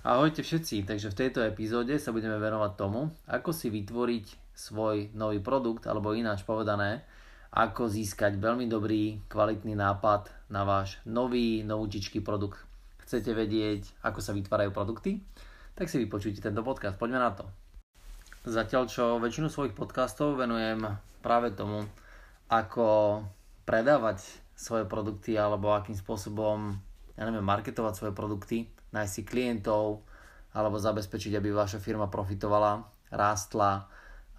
Ahojte všetci, takže v tejto epizóde sa budeme venovať tomu, ako si vytvoriť svoj nový produkt, alebo ináč povedané, ako získať veľmi dobrý, kvalitný nápad na váš nový, novúčičký produkt. Chcete vedieť, ako sa vytvárajú produkty? Tak si vypočujte tento podcast, poďme na to. Zatiaľ čo väčšinu svojich podcastov venujem práve tomu, ako predávať svoje produkty alebo akým spôsobom, ja neviem, marketovať svoje produkty, nájsť si klientov alebo zabezpečiť, aby vaša firma profitovala, rástla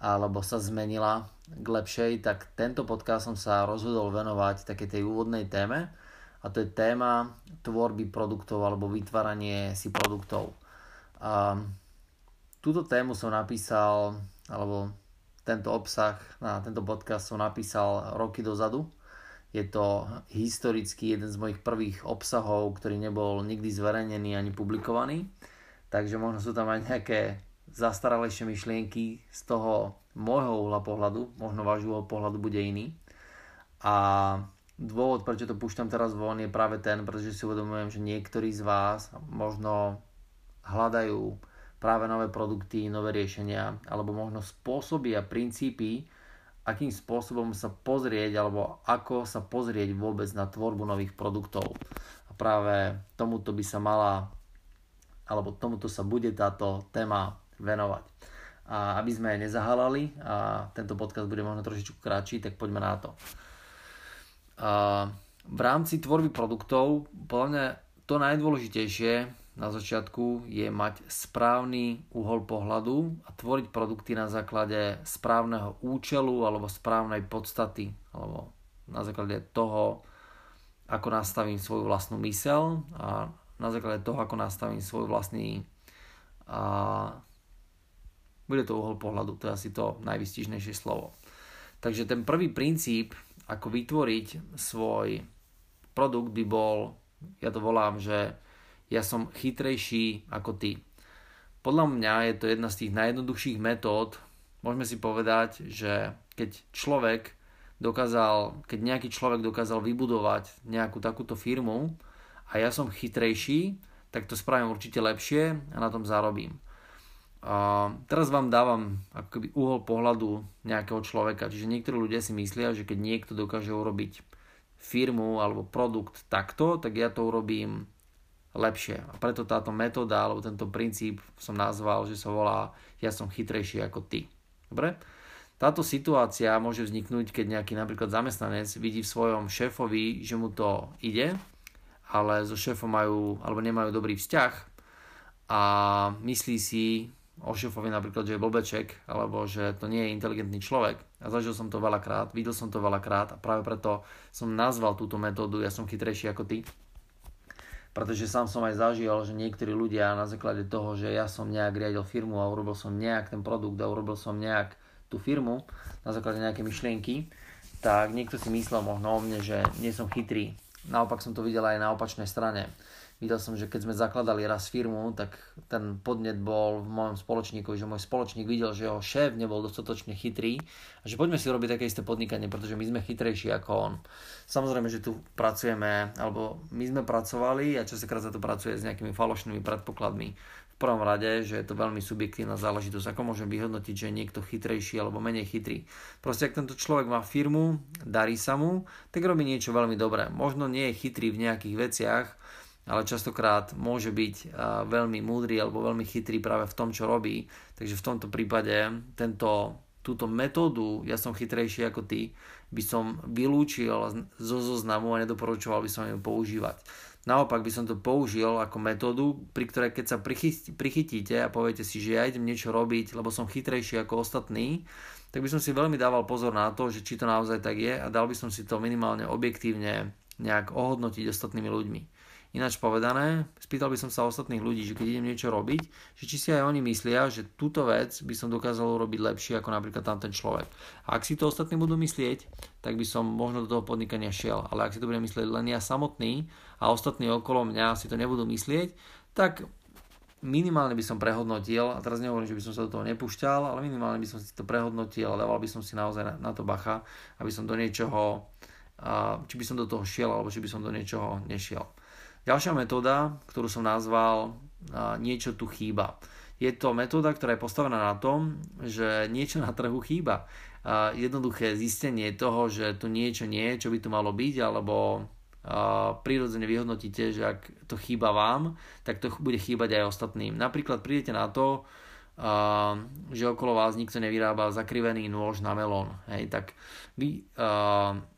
alebo sa zmenila k lepšej, tak tento podcast som sa rozhodol venovať také tej úvodnej téme a to je téma tvorby produktov alebo vytváranie si produktov. A túto tému som napísal, alebo tento obsah na tento podcast som napísal roky dozadu je to historicky jeden z mojich prvých obsahov, ktorý nebol nikdy zverejnený ani publikovaný. Takže možno sú tam aj nejaké zastaralejšie myšlienky z toho môjho uhla pohľadu, možno váš uhol pohľadu bude iný. A dôvod, prečo to púšťam teraz von, je práve ten, pretože si uvedomujem, že niektorí z vás možno hľadajú práve nové produkty, nové riešenia, alebo možno spôsoby a princípy, akým spôsobom sa pozrieť alebo ako sa pozrieť vôbec na tvorbu nových produktov. A práve tomuto by sa mala alebo tomuto sa bude táto téma venovať. A aby sme nezahalali a tento podcast bude možno trošičku kratší, tak poďme na to. A v rámci tvorby produktov podľa mňa to najdôležitejšie na začiatku je mať správny uhol pohľadu a tvoriť produkty na základe správneho účelu alebo správnej podstaty alebo na základe toho, ako nastavím svoju vlastnú mysel a na základe toho, ako nastavím svoj vlastný a bude to uhol pohľadu, to je asi to najvystižnejšie slovo. Takže ten prvý princíp, ako vytvoriť svoj produkt by bol, ja to volám, že ja som chytrejší ako ty. Podľa mňa je to jedna z tých najjednoduchších metód. Môžeme si povedať, že keď človek dokázal, keď nejaký človek dokázal vybudovať nejakú takúto firmu a ja som chytrejší, tak to spravím určite lepšie a na tom zarobím. A teraz vám dávam akoby uhol pohľadu nejakého človeka. Čiže niektorí ľudia si myslia, že keď niekto dokáže urobiť firmu alebo produkt takto, tak ja to urobím lepšie. A preto táto metóda alebo tento princíp som nazval, že sa volá ja som chytrejší ako ty. Dobre? Táto situácia môže vzniknúť, keď nejaký napríklad zamestnanec vidí v svojom šéfovi, že mu to ide, ale so šéfom majú alebo nemajú dobrý vzťah a myslí si o šéfovi napríklad, že je blbeček alebo že to nie je inteligentný človek. A zažil som to veľakrát, videl som to veľakrát a práve preto som nazval túto metódu ja som chytrejší ako ty pretože sám som aj zažil, že niektorí ľudia na základe toho, že ja som nejak riadil firmu a urobil som nejak ten produkt a urobil som nejak tú firmu na základe nejaké myšlienky, tak niekto si myslel možno o mne, že nie som chytrý. Naopak som to videl aj na opačnej strane Videl som, že keď sme zakladali raz firmu, tak ten podnet bol v mojom spoločníku, že môj spoločník videl, že jeho šéf nebol dostatočne chytrý a že poďme si robiť také isté podnikanie, pretože my sme chytrejší ako on. Samozrejme, že tu pracujeme, alebo my sme pracovali a častokrát sa to pracuje s nejakými falošnými predpokladmi. V prvom rade, že je to veľmi subjektívna záležitosť, ako môžem vyhodnotiť, že je niekto chytrejší alebo menej chytrý. Proste ak tento človek má firmu, darí sa mu, tak robí niečo veľmi dobré. Možno nie je chytrý v nejakých veciach, ale častokrát môže byť veľmi múdry alebo veľmi chytrý práve v tom, čo robí. Takže v tomto prípade tento, túto metódu, ja som chytrejší ako ty, by som vylúčil zo zoznamu a nedoporučoval by som ju používať. Naopak by som to použil ako metódu, pri ktorej keď sa prichytíte a poviete si, že ja idem niečo robiť, lebo som chytrejší ako ostatní, tak by som si veľmi dával pozor na to, že či to naozaj tak je a dal by som si to minimálne objektívne nejak ohodnotiť ostatnými ľuďmi. Ináč povedané, spýtal by som sa ostatných ľudí, že keď idem niečo robiť, že či si aj oni myslia, že túto vec by som dokázal urobiť lepšie ako napríklad tam ten človek. A ak si to ostatní budú myslieť, tak by som možno do toho podnikania šiel. Ale ak si to budem myslieť len ja samotný a ostatní okolo mňa si to nebudú myslieť, tak minimálne by som prehodnotil, a teraz nehovorím, že by som sa do toho nepúšťal, ale minimálne by som si to prehodnotil a dával by som si naozaj na, na to bacha, aby som do niečoho, či by som do toho šiel, alebo či by som do niečoho nešiel. Ďalšia metóda, ktorú som nazval niečo tu chýba. Je to metóda, ktorá je postavená na tom, že niečo na trhu chýba. Jednoduché zistenie toho, že tu niečo nie je, čo by tu malo byť, alebo prirodzene vyhodnotíte, že ak to chýba vám, tak to bude chýbať aj ostatným. Napríklad prídete na to, že okolo vás nikto nevyrába zakrivený nôž na melón. Hej, tak vy,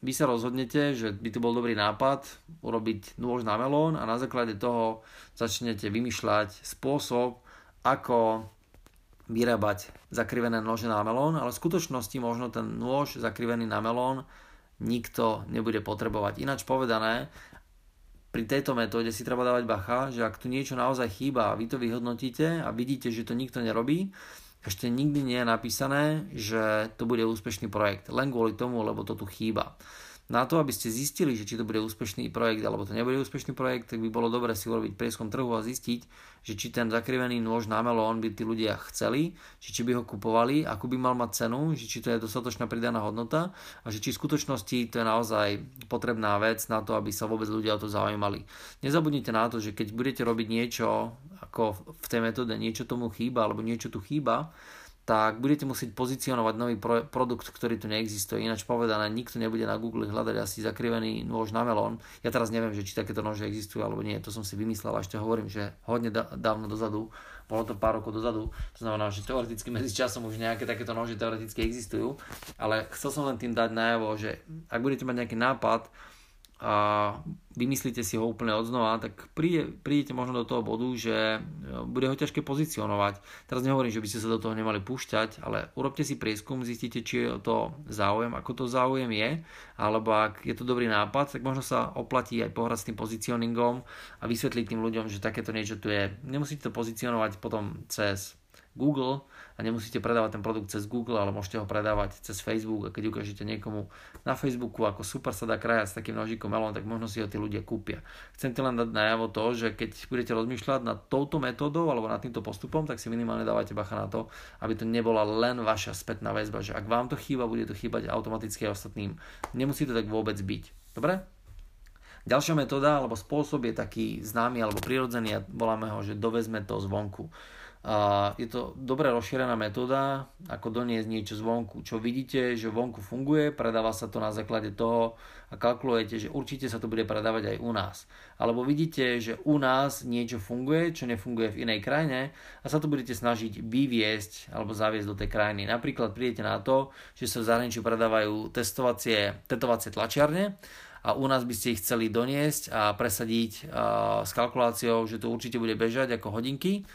vy sa rozhodnete, že by to bol dobrý nápad urobiť nôž na melón a na základe toho začnete vymýšľať spôsob, ako vyrábať zakrivené nože na melón, ale v skutočnosti možno ten nôž zakrivený na melón nikto nebude potrebovať. Ináč povedané, pri tejto metóde si treba dávať bacha, že ak tu niečo naozaj chýba a vy to vyhodnotíte a vidíte, že to nikto nerobí, ešte nikdy nie je napísané, že to bude úspešný projekt. Len kvôli tomu, lebo to tu chýba. Na to, aby ste zistili, že či to bude úspešný projekt alebo to nebude úspešný projekt, tak by bolo dobre si urobiť prieskum trhu a zistiť, že či ten zakrivený nôž na melón by tí ľudia chceli, či, či by ho kupovali, ako by mal mať cenu, že či to je dostatočná pridaná hodnota a že či v skutočnosti to je naozaj potrebná vec na to, aby sa vôbec ľudia o to zaujímali. Nezabudnite na to, že keď budete robiť niečo, ako v tej metóde niečo tomu chýba alebo niečo tu chýba, tak budete musieť pozicionovať nový pro- produkt, ktorý tu neexistuje. Ináč povedané, nikto nebude na Google hľadať asi zakrivený nôž na melón. Ja teraz neviem, že či takéto nože existujú alebo nie, to som si vymyslel a ešte hovorím, že hodne dávno dozadu, bolo to pár rokov dozadu, to znamená, že teoreticky medzi časom už nejaké takéto nože teoreticky existujú, ale chcel som len tým dať najavo, že ak budete mať nejaký nápad, a vymyslíte si ho úplne od znova, tak príde, prídete možno do toho bodu, že e, bude ho ťažké pozicionovať. Teraz nehovorím, že by ste sa do toho nemali púšťať, ale urobte si prieskum, zistíte, či je to záujem, ako to záujem je, alebo ak je to dobrý nápad, tak možno sa oplatí aj pohrať s tým pozicioningom a vysvetliť tým ľuďom, že takéto niečo tu je. Nemusíte to pozicionovať potom cez Google a nemusíte predávať ten produkt cez Google, ale môžete ho predávať cez Facebook a keď ukážete niekomu na Facebooku, ako super sa dá krajať s takým nožikom melón, tak možno si ho tí ľudia kúpia. Chcem ti len dať najavo to, že keď budete rozmýšľať nad touto metódou alebo nad týmto postupom, tak si minimálne dávajte bacha na to, aby to nebola len vaša spätná väzba, že ak vám to chýba, bude to chýbať automaticky aj ostatným. Nemusí to tak vôbec byť. Dobre? Ďalšia metóda alebo spôsob je taký známy alebo prirodzený a voláme ho, že dovezme to zvonku. Je to dobre rozšírená metóda, ako doniesť niečo zvonku. Čo vidíte, že vonku funguje, predáva sa to na základe toho a kalkulujete, že určite sa to bude predávať aj u nás. Alebo vidíte, že u nás niečo funguje, čo nefunguje v inej krajine a sa to budete snažiť vyviesť alebo zaviesť do tej krajiny. Napríklad prídete na to, že sa v zahraničí predávajú testovacie, tetovacie tlačiarne a u nás by ste ich chceli doniesť a presadiť a, s kalkuláciou, že to určite bude bežať ako hodinky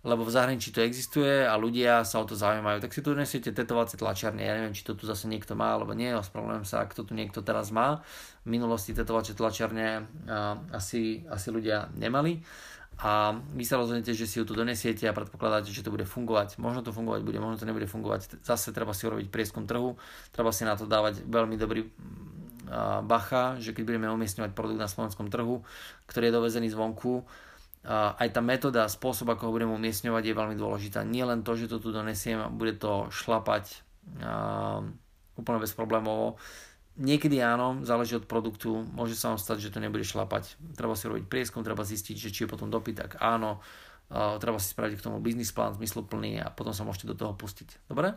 lebo v zahraničí to existuje a ľudia sa o to zaujímajú. Tak si tu nesiete tetovacie tlačiarne. Ja neviem, či to tu zase niekto má, alebo nie. Ospravedlňujem sa, ak to tu niekto teraz má. V minulosti tetovacie tlačiarne asi, asi ľudia nemali. A vy sa rozhodnete, že si ju tu donesiete a predpokladáte, že to bude fungovať. Možno to fungovať bude, možno to nebude fungovať. Zase treba si urobiť prieskum trhu, treba si na to dávať veľmi dobrý bacha, že keď budeme umiestňovať produkt na slovenskom trhu, ktorý je dovezený zvonku, aj tá metóda, spôsob, ako ho budeme umiestňovať, je veľmi dôležitá. Nie len to, že to tu donesiem a bude to šlapať úplne bez problémov. Niekedy áno, záleží od produktu, môže sa vám stať, že to nebude šlapať. Treba si robiť prieskum, treba zistiť, že či je potom dopyt, tak áno, treba si spraviť k tomu biznis plán zmysluplný a potom sa môžete do toho pustiť. Dobre?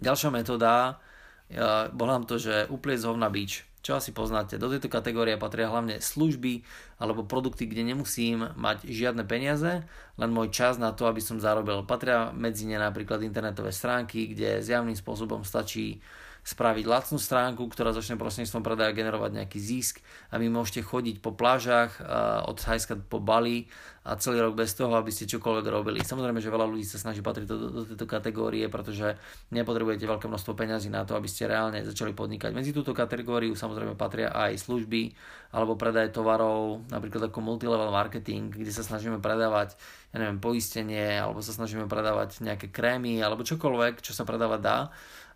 Ďalšia metóda, uh, volám to, že upliec ho na beach čo asi poznáte. Do tejto kategórie patria hlavne služby alebo produkty, kde nemusím mať žiadne peniaze, len môj čas na to, aby som zarobil. Patria medzi ne napríklad internetové stránky, kde zjavným spôsobom stačí spraviť lacnú stránku, ktorá začne prostredníctvom predaja generovať nejaký zisk a vy môžete chodiť po plážach od Thajska po Bali a celý rok bez toho, aby ste čokoľvek robili. Samozrejme, že veľa ľudí sa snaží patriť do, do tejto kategórie, pretože nepotrebujete veľké množstvo peňazí na to, aby ste reálne začali podnikať. Medzi túto kategóriu samozrejme patria aj služby alebo predaj tovarov, napríklad ako multilevel marketing, kde sa snažíme predávať ja neviem, poistenie, alebo sa snažíme predávať nejaké krémy, alebo čokoľvek, čo sa predávať dá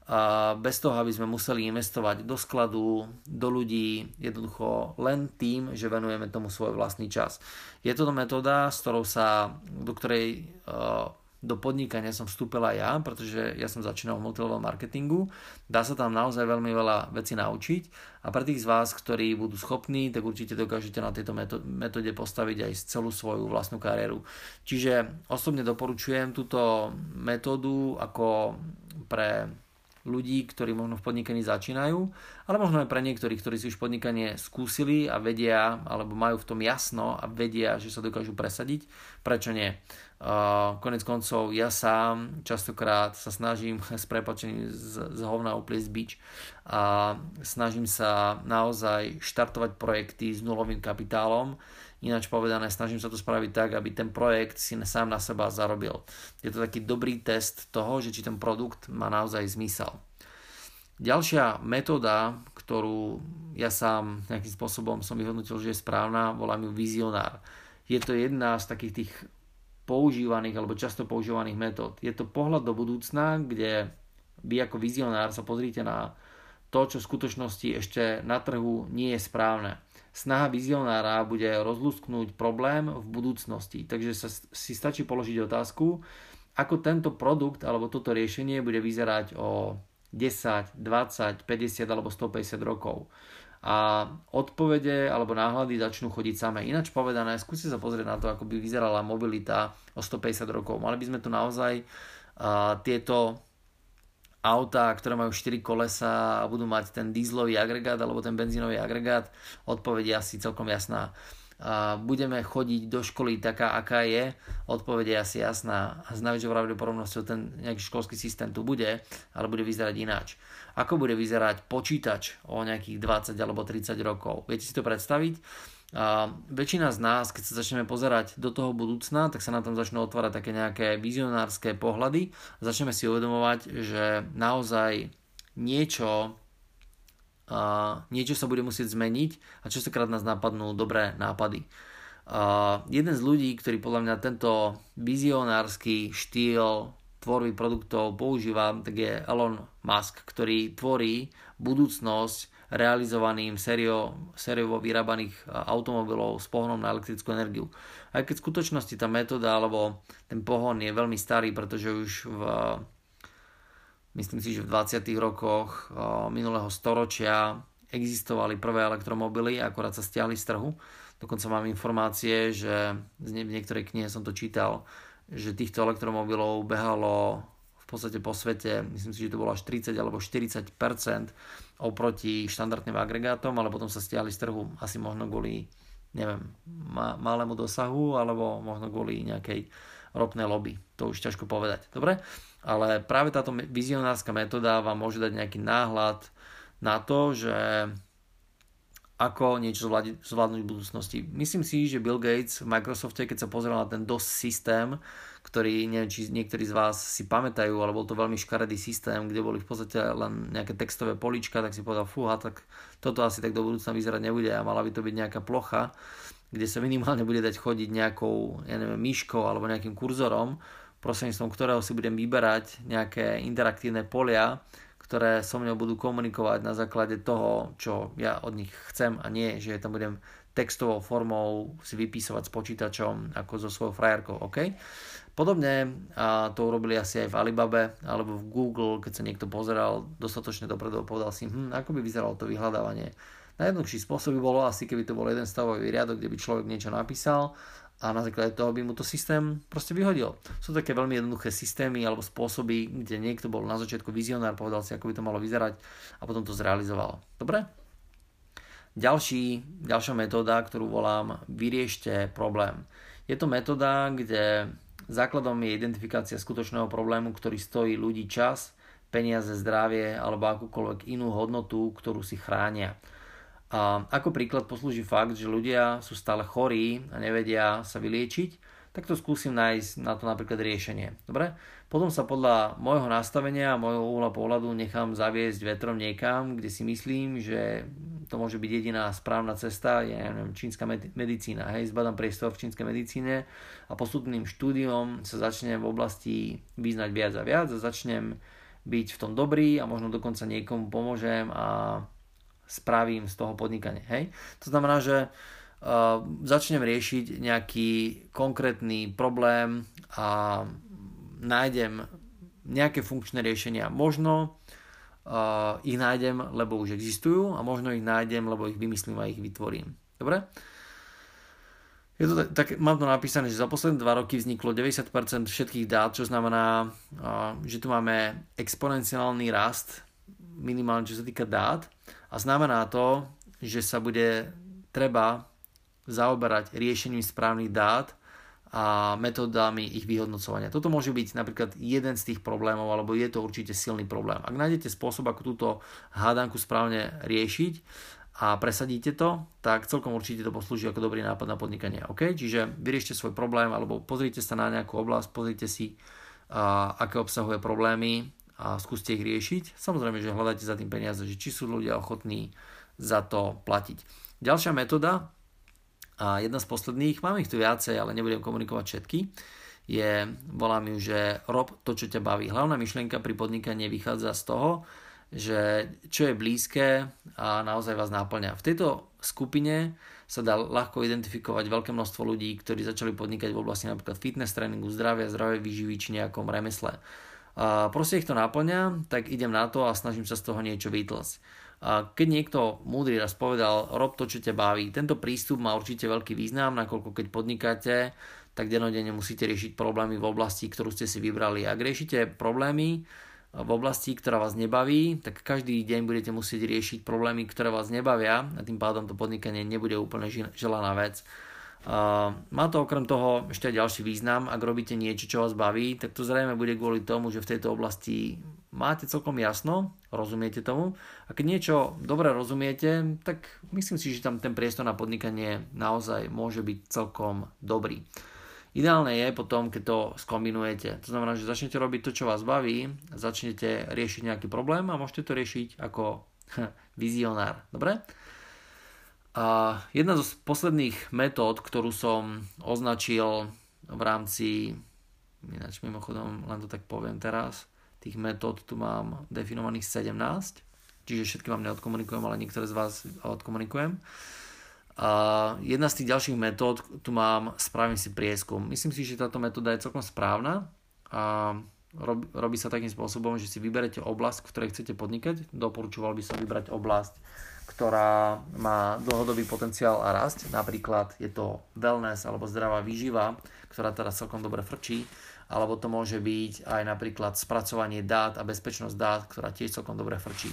a bez toho, aby sme museli investovať do skladu, do ľudí, jednoducho len tým, že venujeme tomu svoj vlastný čas. Je to metóda, s ktorou sa, do ktorej uh, do podnikania som vstúpila ja, pretože ja som začínal v multilevel marketingu. Dá sa tam naozaj veľmi veľa vecí naučiť a pre tých z vás, ktorí budú schopní, tak určite dokážete na tejto metóde postaviť aj celú svoju vlastnú kariéru. Čiže osobne doporučujem túto metódu ako pre ľudí, ktorí možno v podnikaní začínajú, ale možno aj pre niektorých, ktorí si už podnikanie skúsili a vedia, alebo majú v tom jasno a vedia, že sa dokážu presadiť. Prečo nie? Konec koncov ja sám častokrát sa snažím s prepačením z, z hovna upliesť bič a snažím sa naozaj štartovať projekty s nulovým kapitálom. Ináč povedané, snažím sa to spraviť tak, aby ten projekt si sám na seba zarobil. Je to taký dobrý test toho, že či ten produkt má naozaj zmysel. Ďalšia metóda, ktorú ja sám nejakým spôsobom som vyhodnotil, že je správna, volám ju vizionár. Je to jedna z takých tých používaných alebo často používaných metód. Je to pohľad do budúcna, kde vy ako vizionár sa pozrite na to, čo v skutočnosti ešte na trhu nie je správne. Snaha vizionára bude rozlusknúť problém v budúcnosti, takže sa, si stačí položiť otázku, ako tento produkt alebo toto riešenie bude vyzerať o 10, 20, 50 alebo 150 rokov a odpovede alebo náhľady začnú chodiť samé. Ináč povedané, skúste sa pozrieť na to, ako by vyzerala mobilita o 150 rokov. Mali by sme tu naozaj uh, tieto auta, ktoré majú 4 kolesa a budú mať ten dízlový agregát alebo ten benzínový agregát, odpoveď je asi celkom jasná. A budeme chodiť do školy taká, aká je, odpoveď je asi jasná. A s najväčšou pravdepodobnosťou ten nejaký školský systém tu bude, ale bude vyzerať ináč ako bude vyzerať počítač o nejakých 20 alebo 30 rokov. Viete si to predstaviť? A väčšina z nás, keď sa začneme pozerať do toho budúcna, tak sa na tom začnú otvárať také nejaké vizionárske pohľady. Začneme si uvedomovať, že naozaj niečo, a niečo sa bude musieť zmeniť a častokrát nás napadnú dobré nápady. A jeden z ľudí, ktorý podľa mňa tento vizionársky štýl tvorby produktov používam, tak je Elon Musk, ktorý tvorí budúcnosť realizovaným sério, sériovo vyrábaných automobilov s pohonom na elektrickú energiu. Aj keď v skutočnosti tá metóda alebo ten pohon je veľmi starý, pretože už v myslím si, že v 20. rokoch minulého storočia existovali prvé elektromobily, akorát sa stiahli z trhu. Dokonca mám informácie, že v niektorej knihe som to čítal, že týchto elektromobilov behalo v podstate po svete, myslím si, že to bolo až 30 alebo 40 oproti štandardným agregátom, ale potom sa stiahli z trhu asi možno kvôli neviem, malému dosahu alebo možno kvôli nejakej ropnej lobby. To už ťažko povedať. Dobre? Ale práve táto vizionárska metóda vám môže dať nejaký náhľad na to, že ako niečo zvládnuť v budúcnosti. Myslím si, že Bill Gates v Microsofte, keď sa pozeral na ten DOS systém, ktorý neviem, či niektorí z vás si pamätajú, ale bol to veľmi škaredý systém, kde boli v podstate len nejaké textové polička, tak si povedal, fúha, tak toto asi tak do budúcna vyzerať nebude a mala by to byť nejaká plocha, kde sa minimálne bude dať chodiť nejakou, ja neviem, myškou alebo nejakým kurzorom, prostredníctvom ktorého si budem vyberať nejaké interaktívne polia, ktoré so mnou budú komunikovať na základe toho, čo ja od nich chcem a nie, že tam budem textovou formou si vypísovať s počítačom ako so svojou frajerkou. OK? Podobne a to urobili asi aj v Alibabe alebo v Google, keď sa niekto pozeral dostatočne dopredu a povedal si, hm, ako by vyzeralo to vyhľadávanie. Najjednoduchší spôsob by bolo asi, keby to bol jeden stavový riadok, kde by človek niečo napísal a na základe toho by mu to systém proste vyhodil. Sú také veľmi jednoduché systémy alebo spôsoby, kde niekto bol na začiatku vizionár, povedal si, ako by to malo vyzerať a potom to zrealizoval. Dobre? Ďalší, ďalšia metóda, ktorú volám vyriešte problém. Je to metóda, kde základom je identifikácia skutočného problému, ktorý stojí ľudí čas, peniaze, zdravie alebo akúkoľvek inú hodnotu, ktorú si chránia. A ako príklad poslúži fakt, že ľudia sú stále chorí a nevedia sa vyliečiť, tak to skúsim nájsť na to napríklad riešenie. Dobre? Potom sa podľa môjho nastavenia a môjho uhla pohľadu nechám zaviesť vetrom niekam, kde si myslím, že to môže byť jediná správna cesta, je ja neviem, čínska medicína. Hej, zbadám priestor v čínskej medicíne a postupným štúdiom sa začnem v oblasti vyznať viac a viac a začnem byť v tom dobrý a možno dokonca niekomu pomôžem a spravím z toho podnikanie. Hej? To znamená, že uh, začnem riešiť nejaký konkrétny problém a nájdem nejaké funkčné riešenia. Možno uh, ich nájdem, lebo už existujú a možno ich nájdem, lebo ich vymyslím a ich vytvorím. Dobre? Je to tak, tak, mám to napísané, že za posledné dva roky vzniklo 90% všetkých dát, čo znamená, uh, že tu máme exponenciálny rast, minimálne čo sa týka dát a znamená to, že sa bude treba zaoberať riešením správnych dát a metódami ich vyhodnocovania. Toto môže byť napríklad jeden z tých problémov, alebo je to určite silný problém. Ak nájdete spôsob, ako túto hádanku správne riešiť a presadíte to, tak celkom určite to poslúži ako dobrý nápad na podnikanie. OK? Čiže vyriešte svoj problém, alebo pozrite sa na nejakú oblasť, pozrite si, uh, aké obsahuje problémy a skúste ich riešiť. Samozrejme, že hľadáte za tým peniaze, že či sú ľudia ochotní za to platiť. Ďalšia metóda, a jedna z posledných, mám ich tu viacej, ale nebudem komunikovať všetky, je, volám ju, že rob to, čo ťa baví. Hlavná myšlienka pri podnikaní vychádza z toho, že čo je blízke a naozaj vás náplňa. V tejto skupine sa dá ľahko identifikovať veľké množstvo ľudí, ktorí začali podnikať v oblasti napríklad fitness tréningu, zdravia, zdravej výživy či nejakom remesle. A proste ich to náplňa, tak idem na to a snažím sa z toho niečo vytlsť. A keď niekto múdry raz povedal, rob to, čo ťa baví, tento prístup má určite veľký význam, nakoľko keď podnikáte, tak denodene musíte riešiť problémy v oblasti, ktorú ste si vybrali. Ak riešite problémy v oblasti, ktorá vás nebaví, tak každý deň budete musieť riešiť problémy, ktoré vás nebavia a tým pádom to podnikanie nebude úplne želaná vec. Uh, má to okrem toho ešte ďalší význam. Ak robíte niečo, čo vás baví, tak to zrejme bude kvôli tomu, že v tejto oblasti máte celkom jasno, rozumiete tomu. A keď niečo dobre rozumiete, tak myslím si, že tam ten priestor na podnikanie naozaj môže byť celkom dobrý. Ideálne je potom, keď to skombinujete. To znamená, že začnete robiť to, čo vás baví, začnete riešiť nejaký problém a môžete to riešiť ako vizionár. Dobre? A jedna z posledných metód, ktorú som označil v rámci, ináč mimochodom, len to tak poviem teraz, tých metód tu mám definovaných 17, čiže všetky vám neodkomunikujem, ale niektoré z vás odkomunikujem. A jedna z tých ďalších metód, tu mám spravím si prieskum. Myslím si, že táto metóda je celkom správna a robí, robí sa takým spôsobom, že si vyberete oblasť, v ktorej chcete podnikať. Doporučoval by som vybrať oblasť, ktorá má dlhodobý potenciál a rast. Napríklad je to wellness alebo zdravá výživa, ktorá teraz celkom dobre frčí. Alebo to môže byť aj napríklad spracovanie dát a bezpečnosť dát, ktorá tiež celkom dobre frčí.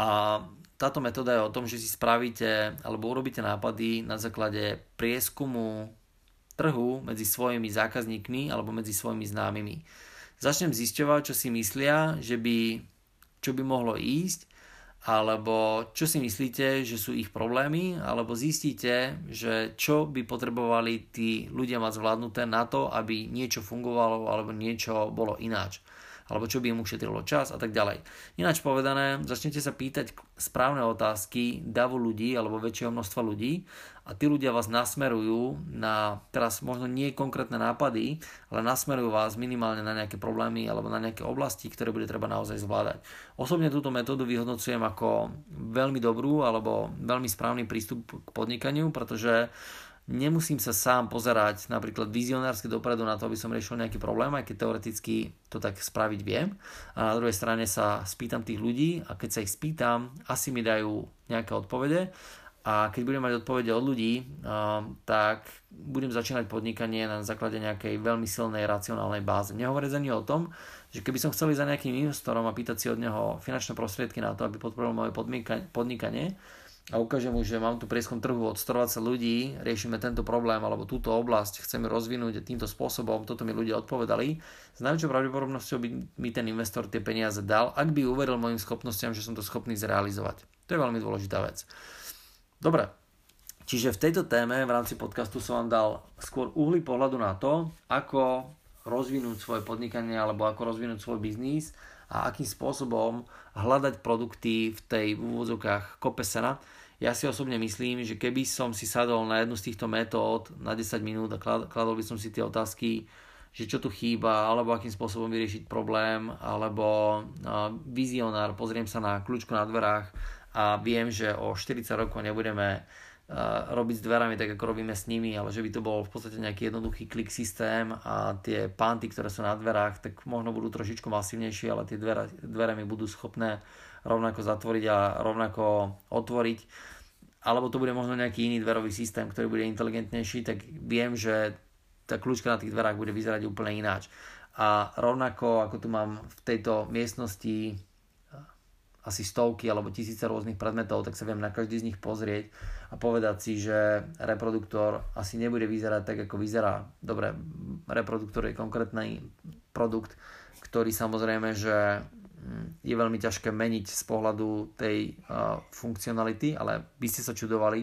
A táto metóda je o tom, že si spravíte alebo urobíte nápady na základe prieskumu trhu medzi svojimi zákazníkmi alebo medzi svojimi známymi. Začnem zisťovať, čo si myslia, že by, čo by mohlo ísť alebo čo si myslíte, že sú ich problémy, alebo zistíte, že čo by potrebovali tí ľudia mať zvládnuté na to, aby niečo fungovalo alebo niečo bolo ináč alebo čo by im ušetrilo čas a tak ďalej. Ináč povedané, začnete sa pýtať správne otázky davu ľudí alebo väčšieho množstva ľudí a tí ľudia vás nasmerujú na, teraz možno nie konkrétne nápady, ale nasmerujú vás minimálne na nejaké problémy alebo na nejaké oblasti, ktoré bude treba naozaj zvládať. Osobne túto metódu vyhodnocujem ako veľmi dobrú alebo veľmi správny prístup k podnikaniu, pretože nemusím sa sám pozerať napríklad vizionársky dopredu na to, aby som riešil nejaký problém, aj keď teoreticky to tak spraviť viem. A na druhej strane sa spýtam tých ľudí a keď sa ich spýtam, asi mi dajú nejaké odpovede a keď budem mať odpovede od ľudí, tak budem začínať podnikanie na základe nejakej veľmi silnej racionálnej báze. Nehovoriac ani o tom, že keby som chcel ísť za nejakým investorom a pýtať si od neho finančné prostriedky na to, aby podporil moje podnikanie, a ukážem mu, že mám tu prieskum trhu od 120 ľudí, riešime tento problém alebo túto oblasť, chceme rozvinúť týmto spôsobom, toto mi ľudia odpovedali, s najväčšou pravdepodobnosťou by mi ten investor tie peniaze dal, ak by uveril mojim schopnostiam, že som to schopný zrealizovať. To je veľmi dôležitá vec. Dobre, čiže v tejto téme v rámci podcastu som vám dal skôr uhly pohľadu na to, ako rozvinúť svoje podnikanie alebo ako rozvinúť svoj biznis a akým spôsobom hľadať produkty v tej v úvodzovkách kope sena. Ja si osobne myslím, že keby som si sadol na jednu z týchto metód na 10 minút a kladol by som si tie otázky, že čo tu chýba, alebo akým spôsobom vyriešiť problém, alebo vizionár, pozriem sa na kľúčku na dverách a viem, že o 40 rokov nebudeme robiť s dverami tak, ako robíme s nimi, ale že by to bol v podstate nejaký jednoduchý klik systém a tie panty, ktoré sú na dverách, tak možno budú trošičku masívnejšie, ale tie dvere, dvere mi budú schopné rovnako zatvoriť a rovnako otvoriť. Alebo to bude možno nejaký iný dverový systém, ktorý bude inteligentnejší, tak viem, že tá kľúčka na tých dverách bude vyzerať úplne ináč. A rovnako ako tu mám v tejto miestnosti asi stovky alebo tisíce rôznych predmetov, tak sa viem na každý z nich pozrieť a povedať si, že reproduktor asi nebude vyzerať tak, ako vyzerá. Dobre, reproduktor je konkrétny produkt, ktorý samozrejme, že mm, je veľmi ťažké meniť z pohľadu tej uh, funkcionality, ale by ste sa čudovali,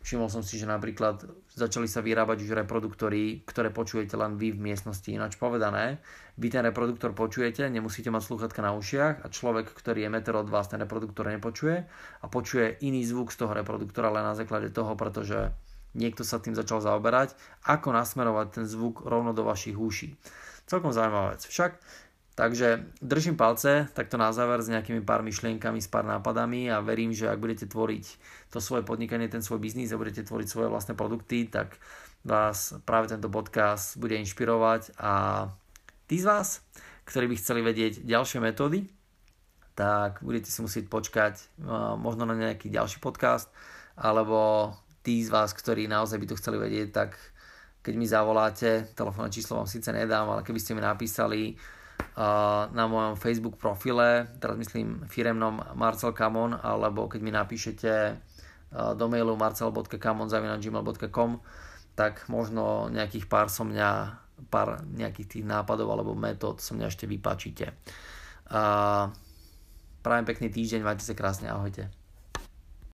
Všimol som si, že napríklad začali sa vyrábať už reproduktory, ktoré počujete len vy v miestnosti. Ináč povedané, vy ten reproduktor počujete, nemusíte mať sluchatka na ušiach a človek, ktorý je meter od vás, ten reproduktor nepočuje a počuje iný zvuk z toho reproduktora len na základe toho, pretože niekto sa tým začal zaoberať, ako nasmerovať ten zvuk rovno do vašich uší. Celkom zaujímavá vec. Však Takže držím palce takto na záver s nejakými pár myšlienkami, s pár nápadami a verím, že ak budete tvoriť to svoje podnikanie, ten svoj biznis a budete tvoriť svoje vlastné produkty, tak vás práve tento podcast bude inšpirovať a tí z vás, ktorí by chceli vedieť ďalšie metódy, tak budete si musieť počkať možno na nejaký ďalší podcast, alebo tí z vás, ktorí naozaj by to chceli vedieť, tak keď mi zavoláte, telefónne číslo vám síce nedám, ale keby ste mi napísali na mojom Facebook profile, teraz myslím firemnom Marcel Kamon, alebo keď mi napíšete do mailu marcel.kamon.gmail.com tak možno nejakých pár som mňa, pár nejakých tých nápadov alebo metód som mňa ešte vypačíte. Prajem pekný týždeň, majte sa krásne, ahojte.